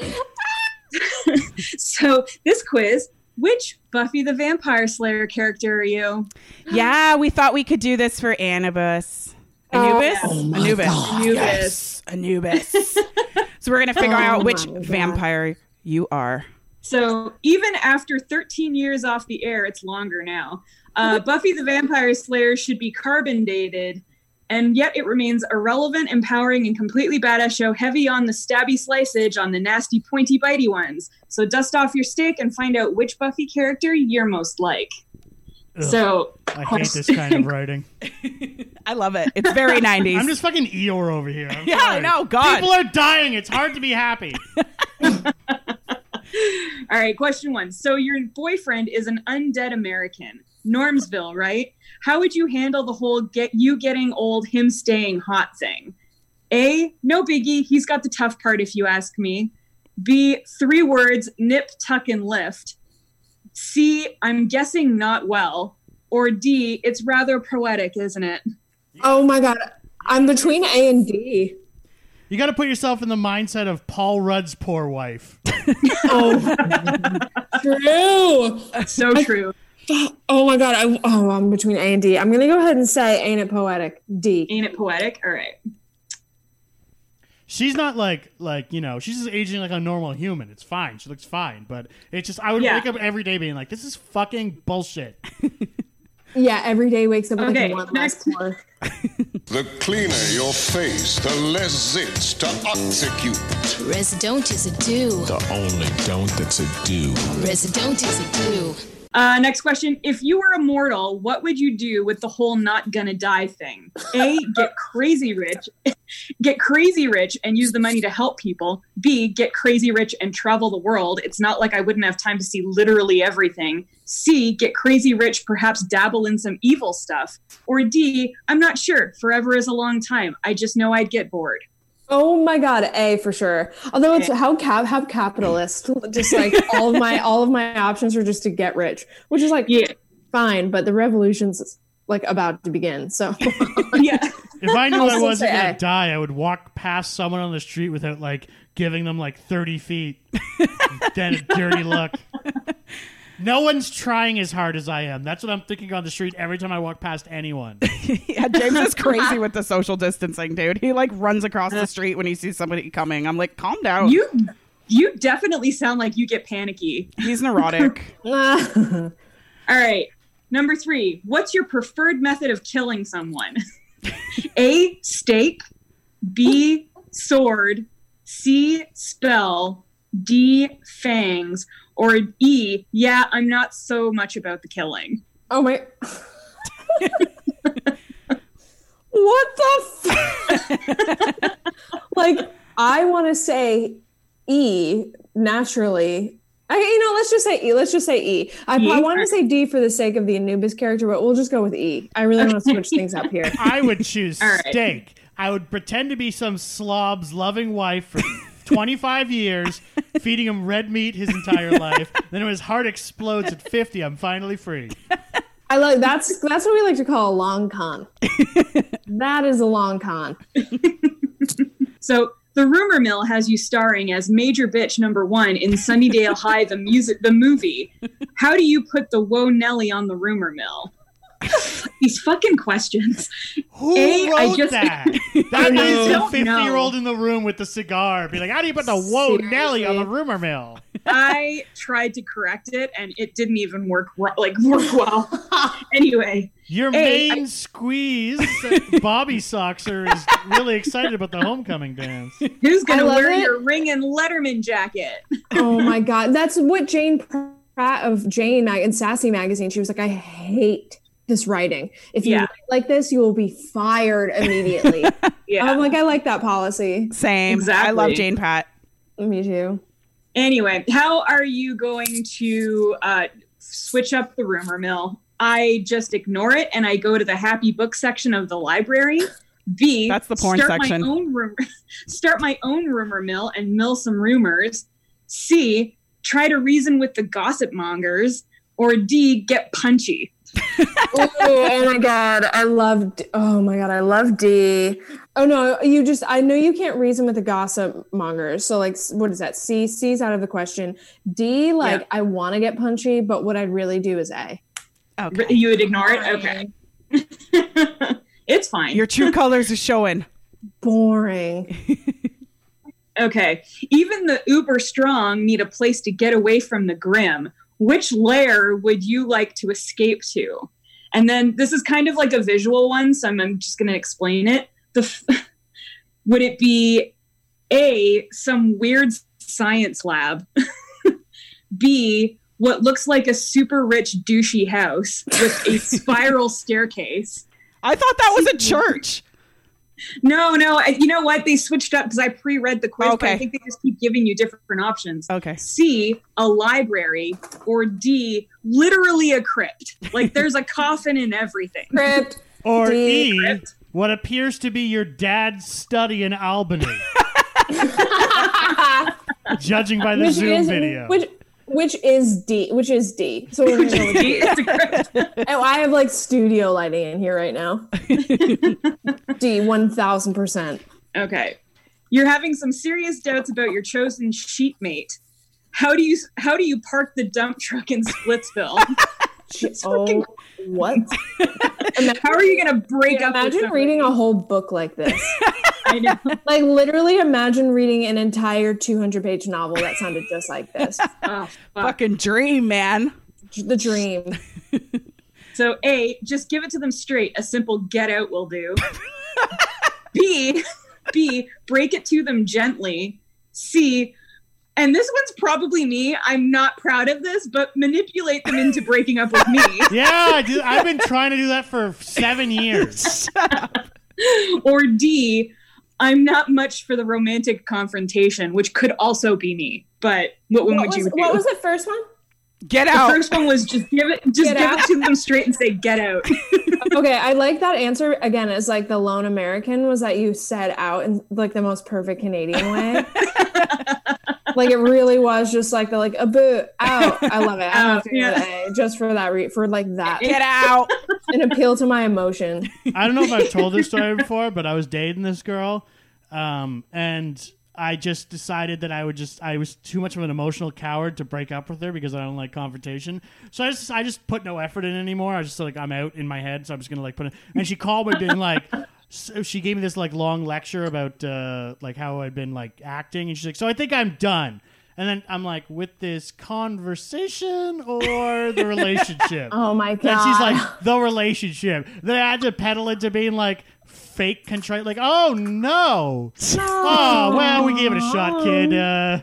so, this quiz: Which Buffy the Vampire Slayer character are you? yeah, we thought we could do this for Anubis. Anubis? Oh Anubis. God. Anubis. Yes, Anubis. so we're gonna figure Oh out which vampire you are. So even after 13 years off the air, it's longer now. Uh, Buffy the Vampire Slayer should be carbon dated, and yet it remains a relevant, empowering, and completely badass show, heavy on the stabby sliceage, on the nasty, pointy, bitey ones. So dust off your stick and find out which Buffy character you're most like. Ugh. So I hate this kind of writing. I love it. It's very 90s. I'm just fucking Eeyore over here. I'm Yeah, sorry. no, God. People are dying. It's hard to be happy. All right, question one. So your boyfriend is an undead American, Normsville, right? How would you handle the whole get you getting old, him staying hot thing? A, no biggie. He's got the tough part, if you ask me. B, three words: nip, tuck, and lift. C, I'm guessing not well. Or D, it's rather poetic, isn't it? Oh my god, I'm between A and D. You got to put yourself in the mindset of Paul Rudd's poor wife. Oh, true. So true. Oh my god, I, oh, I'm between A and D. I'm gonna go ahead and say, ain't it poetic? D. Ain't it poetic? All right. She's not like like you know she's just aging like a normal human. It's fine. She looks fine, but it's just I would Yeah. wake up every day being like, this is fucking bullshit. Yeah, every day wakes up with Okay, like one less next. pour. The cleaner your face, the less zits to execute. Resident is a do. The only don't that's a do. Resident is a do. Uh, next question. If you were immortal, what would you do with the whole not gonna die thing? A, get crazy rich. get crazy rich and use the money to help people. B, get crazy rich and travel the world. It's not like I wouldn't have time to see literally everything. C, get crazy rich, perhaps dabble in some evil stuff. Or D, I'm not sure. Forever is a long time. I just know I'd get bored. Oh my god, A for sure. Although it's how cap how capitalist. Just like all of my all of my options are just to get rich, which is like yeah. fine, but the revolution's like about to begin. So yeah. If I knew I'll I still wasn't gonna A. die, I would walk past someone on the street without like giving them like thirty feet. then a dirty look. No one's trying as hard as I am. That's what I'm thinking on the street every time I walk past anyone. yeah, James is crazy with the social distancing, dude. He like runs across the street when he sees somebody coming. I'm like, calm down. You you definitely sound like you get panicky. He's neurotic. Uh, all right. Number three, what's your preferred method of killing someone? A, stake. B, sword. C, spell. D, fangs. Or E, yeah, I'm not so much about the killing. Oh my What the f- Like I want to say E naturally. I, you know, let's just say E. Let's just say E. I, E? I want to say D for the sake of the Anubis character, but we'll just go with E. I really want to switch things up here. I would choose All right. steak. I would pretend to be some slob's loving wife for 25 years, feeding him red meat his entire life. Then when his heart explodes at 50, I'm finally free. I like that's that's what we like to call a long con. that is a long con. So the rumor mill has you starring as Major Bitch number one in Sunnydale High, the music, the movie. How do you put the Whoa Nelly on the rumor mill? These fucking questions. Who A, I wrote just- that? I That know. the Don't 50 know. year old in the room with the cigar. Be like, how do you put the whoa Nelly on the rumor mill? I tried to correct it and it didn't even work like work well. anyway, Your Hey, main I- squeeze, Bobby Soxer, is really excited about the homecoming dance. who's gonna wear it. your ring and Letterman jacket? Oh my god, that's what Jane Pratt of Jane Mag and Sassy magazine. She was like, I hate this writing. If you Yeah. write like this, you will be fired immediately. Yeah. I'm like, I like that policy. Same. I love Jane Pratt. Me too. Anyway, how are you going to uh, switch up the rumor mill? I just ignore it and I go to the happy book section of the library. B. That's the porn start section. My own rumor, start my own rumor mill and mill some rumors. C. Try to reason with the gossip mongers. Or D. Get punchy. oh, oh my god, I love. D- Oh my god, I love D. Oh no, you just. I know you can't reason with the gossip mongers. So like, what is that? C. C's out of the question. D. Like, Yeah. I want to get punchy, but what I'd really do is A. Okay. You would ignore it? Okay. it's fine. Your true colors are showing. Boring. Okay. Even the uber strong need a place to get away from the grim. Which layer would you like to escape to? And then this is kind of like a visual one, so I'm, I'm just going to explain it. The f- would it be A, some weird science lab? B, what looks like a super rich douchey house with a spiral staircase? I thought that was a church. No, no. I- You know what? They switched up because I pre-read the quiz, but I think they just keep giving you different options. Okay. C, a library, or D, literally a crypt. Like there's a coffin in everything. Crypt. Or D. E, what appears to be your dad's study in Albany, judging by the Which Zoom is video. which which is D. Which is D. So we're gonna go with D D. a crypt. Oh, I have like studio lighting in here right now. D. One thousand percent. Okay. You're having some serious doubts about your chosen sheetmate. How do you how do you park the dump truck in Splitsville? Oh, what? how are you gonna break up? Imagine reading a whole book like this. I know. like literally, imagine reading an entire two hundred page novel that sounded just like this. Oh, fuck. Fucking dream, man. The dream. So A, just give it to them straight. A simple get out will do. B, B, break it to them gently. C, and this one's probably me. I'm not proud of this, but manipulate them into breaking up with me. yeah, I do, I've been trying to do that for seven years. or D, I'm not much for the romantic confrontation, which could also be me. But what one What would was, you do? what was the first one? Get out. the first one was just give it, just Get give out. it to them straight and say, "Get out." okay, I like that answer again. As like the lone American was that you said out in like the most perfect Canadian way. like it really was just like the like a boo out. I love it. I yeah. give it A just for that re- for like that. Get out. An appeal to my emotion. I don't know if I've told this story before, but I was dating this girl, um, and I just decided that I would just I was too much of an emotional coward to break up with her because I don't like confrontation. So I just I just put no effort in anymore. I just like I'm out in my head, so I'm just gonna like put it. And she called me being like. So she gave me this like long lecture about uh, like how I'd been like acting, and she's like, "So I think I'm done." And then I'm like, "With this conversation or the relationship?" Oh my god. And she's like, the relationship. Then I had to pedal into being like fake contrite, like, oh no. Oh, well, we gave it a shot, kid. Uh,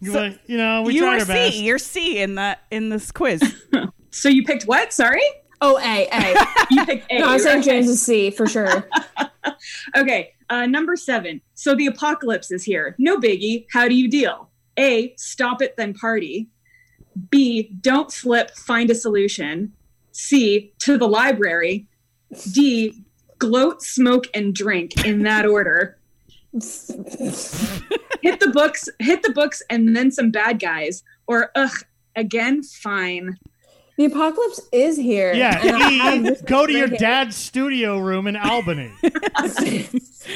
you- you know, we you tried were our best. C. You're C in the in this quiz. so you picked what? Sorry. Oh, A, A. You picked A. no, I'm saying. James is C for sure. Okay, uh, number seven. So the apocalypse is here. No biggie. How do you deal? A. Stop it, then party. B. Don't flip, Find a solution. C. To the library. D. Gloat, smoke, and drink in that order. hit the books. Hit the books, and then some bad guys. Or ugh, again, fine. The apocalypse is here. Yeah, and I have E, go to your right here. dad's studio room in Albany.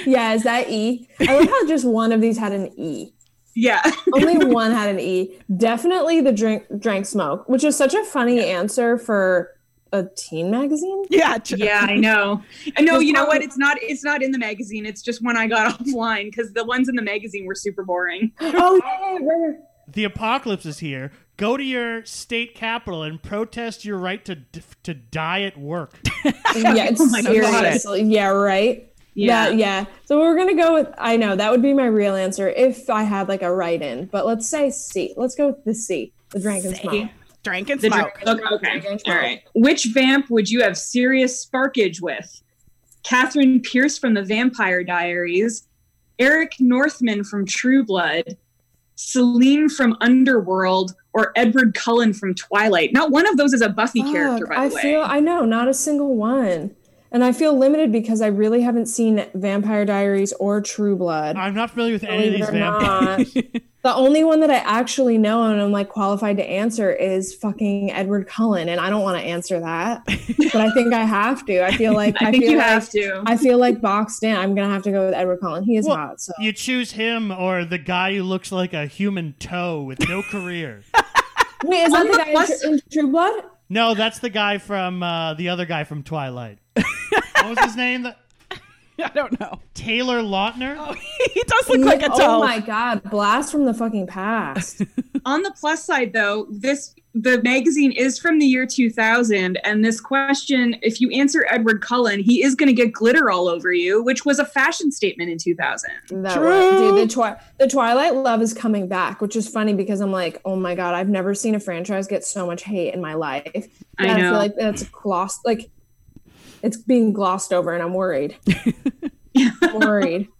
Yeah, is that E? I love how just one of these had an E. Yeah. Only one had an E. Definitely the drink drank smoke, which is such a funny answer for a teen magazine. Yeah, yeah, I know. I know. You know what? It's not. It's not in the magazine. It's just when I got offline because the ones in the magazine were super boring. Oh yeah, yeah, the apocalypse is here. Go to your state capital and protest your right to to die at work. yeah, it's Oh my God. Yeah, right. Yeah. That- yeah. So we're gonna go with. I know that would be my real answer if I had like a write in, but let's say C. Let's go with the C. The drink and smoke. Drink and The smoke. drink- okay. okay. All right. Which vamp would you have serious sparkage with? Katherine Pierce from the Vampire Diaries, Eric Northman from True Blood, Selene from Underworld, or Edward Cullen from Twilight. Not one of those is a Buffy character, Fuck, by I the way. feel I know not a single one, and I feel limited because I really haven't seen Vampire Diaries or True Blood. I'm not familiar with any of these vampires. the only one that I actually know and I'm like qualified to answer is fucking Edward Cullen, and I don't want to answer that, but I think I have to. I feel like I think feel you like, have to. I feel like boxed in. I'm gonna have to go with Edward Cullen. He is Well, hot. So You choose him or the guy who looks like a human toe with no career. wait, is that the the guy in in True Blood? No, that's the guy from uh, the other guy from Twilight. What was his name? The- I don't know. Taylor Lautner. Oh, he does look like a toe. Oh my god, blast from the fucking past. On the plus side, though, this the magazine is from the year 2000, and this question, if you answer Edward Cullen, he is going to get glitter all over you, which was a fashion statement in 2000. That was, dude, the, twi- the Twilight love is coming back, which is funny because I'm like, oh my god, I've never seen a franchise get so much hate in my life. I And I know. feel like that's glossed, like it's being glossed over, and I'm worried. I'm worried.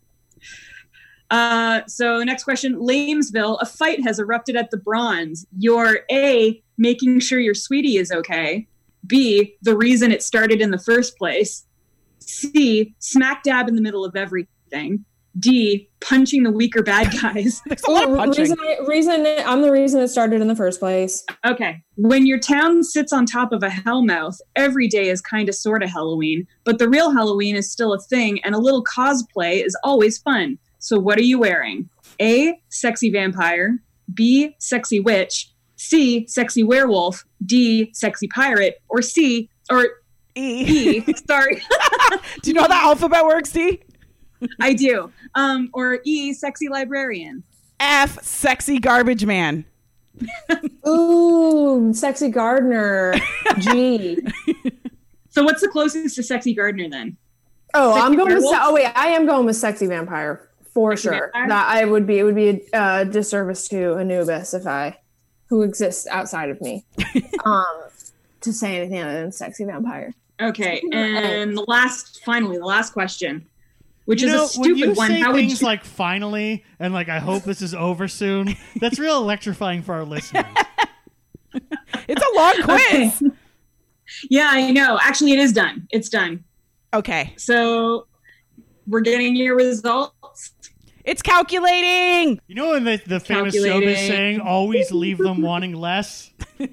Uh, so next question, Lamesville, a fight has erupted at the Bronze. You're A, making sure your sweetie is okay. B, the reason it started in the first place. C, smack dab in the middle of everything. D, punching the weaker bad guys. A lot of Well, punching. reason, I- reason it- I'm the reason it started in the first place. Okay. When your town sits on top of a hellmouth, every day is kind of sort of Halloween, but the real Halloween is still a thing, and a little cosplay is always fun. So, what are you wearing? A. Sexy vampire. B. Sexy witch. C. Sexy werewolf. D. Sexy pirate. Or C. Or E. E. Sorry, Do you know how the alphabet works, D? I do. Um, or E. Sexy librarian. F. Sexy garbage man. Ooh, sexy gardener. G. So, what's the closest to sexy gardener then? Oh, Sexy I'm going with. werewolf? Se- oh wait, I am going with sexy vampire for Sexy sure. vampire? That I would be. It would be a uh, disservice to Anubis if I, who exists outside of me, um, to say anything other than sexy vampire. Okay, and the last, finally, the last question. Which you is know, a stupid when you one. say How would things you? like "finally" and like "I hope this is over soon," that's real electrifying for our listeners. It's a long quiz. yeah, I know. Actually, it is done. It's done. Okay. So we're getting your results. It's calculating. You know when the, the famous showbiz Calculating. saying "always leave them wanting less."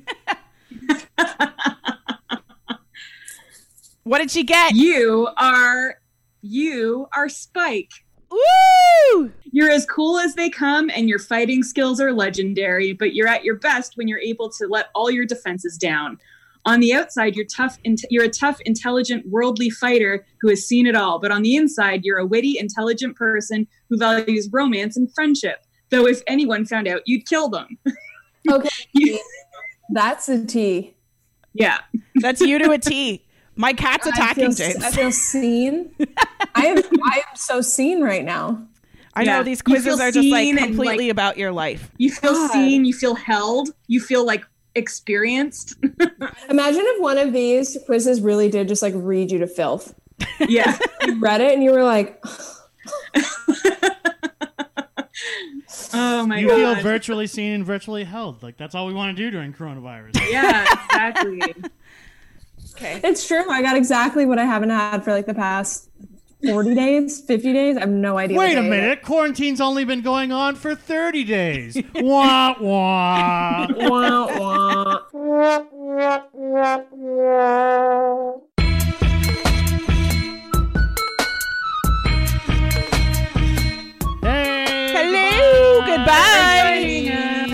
What did she get? You are you are Spike. Woo! You're as cool as they come, and your fighting skills are legendary. But you're at your best when you're able to let all your defenses down. On the outside, you're tough. int- You're a tough, intelligent, worldly fighter who has seen it all. But on the inside, you're a witty, intelligent person who values romance and friendship. Though if anyone found out, you'd kill them. Okay. That's a T. Yeah. That's you to a T. My cat's I attacking feel, James. I feel seen. I am I am so seen right now. I know these quizzes are just like completely like- about your life. You feel God. seen. You feel held. You feel like experienced. Imagine if one of these quizzes really did just like read you to filth. yeah. You read it and you were like, Oh my you god. You feel virtually seen and virtually held. Like that's all we want to do during coronavirus. yeah, exactly. Okay. it's true. I got exactly what I haven't had for like the past 40 days, 50 days. I have no idea. Wait a day it is. minute, quarantine's only been going on for 30 days. wah wah. Wah, wah.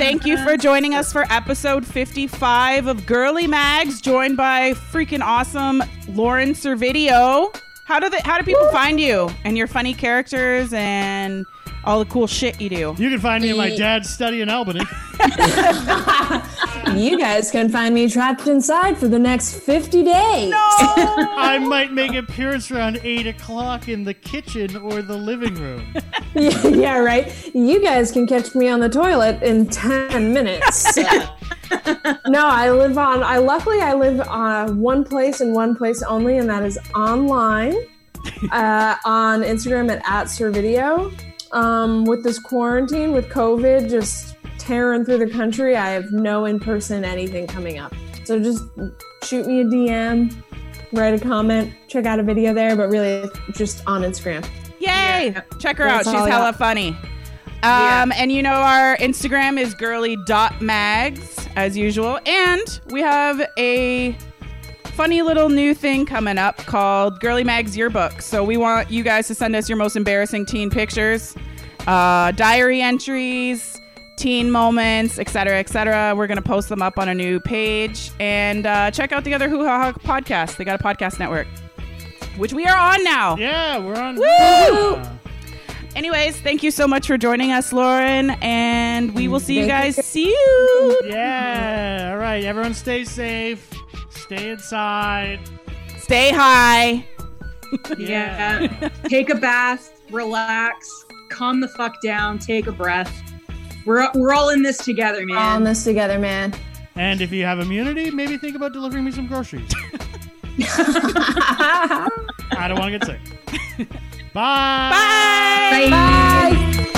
Thank you for joining us for episode 55 of Girly Mags, joined by freaking awesome Lauren Servideo. How do they, how do people find you and your funny characters and all the cool shit you do? You can find me in my dad's study in Albany. You guys can find me trapped inside for the next 50 days. No! I might make an appearance around 8 o'clock in the kitchen or the living room. yeah, right. You guys can catch me on the toilet in 10 minutes. no, I live on, I luckily I live uh, one place and one place only, and that is online uh, on Instagram at, at Servideo. Um, with this quarantine, with COVID just tearing through the country, I have no in person anything coming up. So just shoot me a DM, write a comment, check out a video there, but really just on Instagram. Yay! Check her That's out. She's hella funny. Um, And you know, our Instagram is girly.mags, as usual. And we have a funny little new thing coming up called Girly Mags Yearbook. So we want you guys to send us your most embarrassing teen pictures, uh, diary entries, teen moments, etc., etc. We're going to post them up on a new page. And uh, check out the other WhoHaHa podcast. They got a podcast network, which we are on now. Yeah, we're on. Woo! Anyways, thank you so much for joining us, Lauren, and we will see you Thank you. guys soon. Yeah. All right. Everyone stay safe. Stay inside. Stay high. Yeah. take a bath, relax, calm the fuck down, take a breath. We're we're all in this together, man. All in this together, man. And if you have immunity, maybe think about delivering me some groceries. I don't want to get sick. Bye. Bye. Bye. Bye.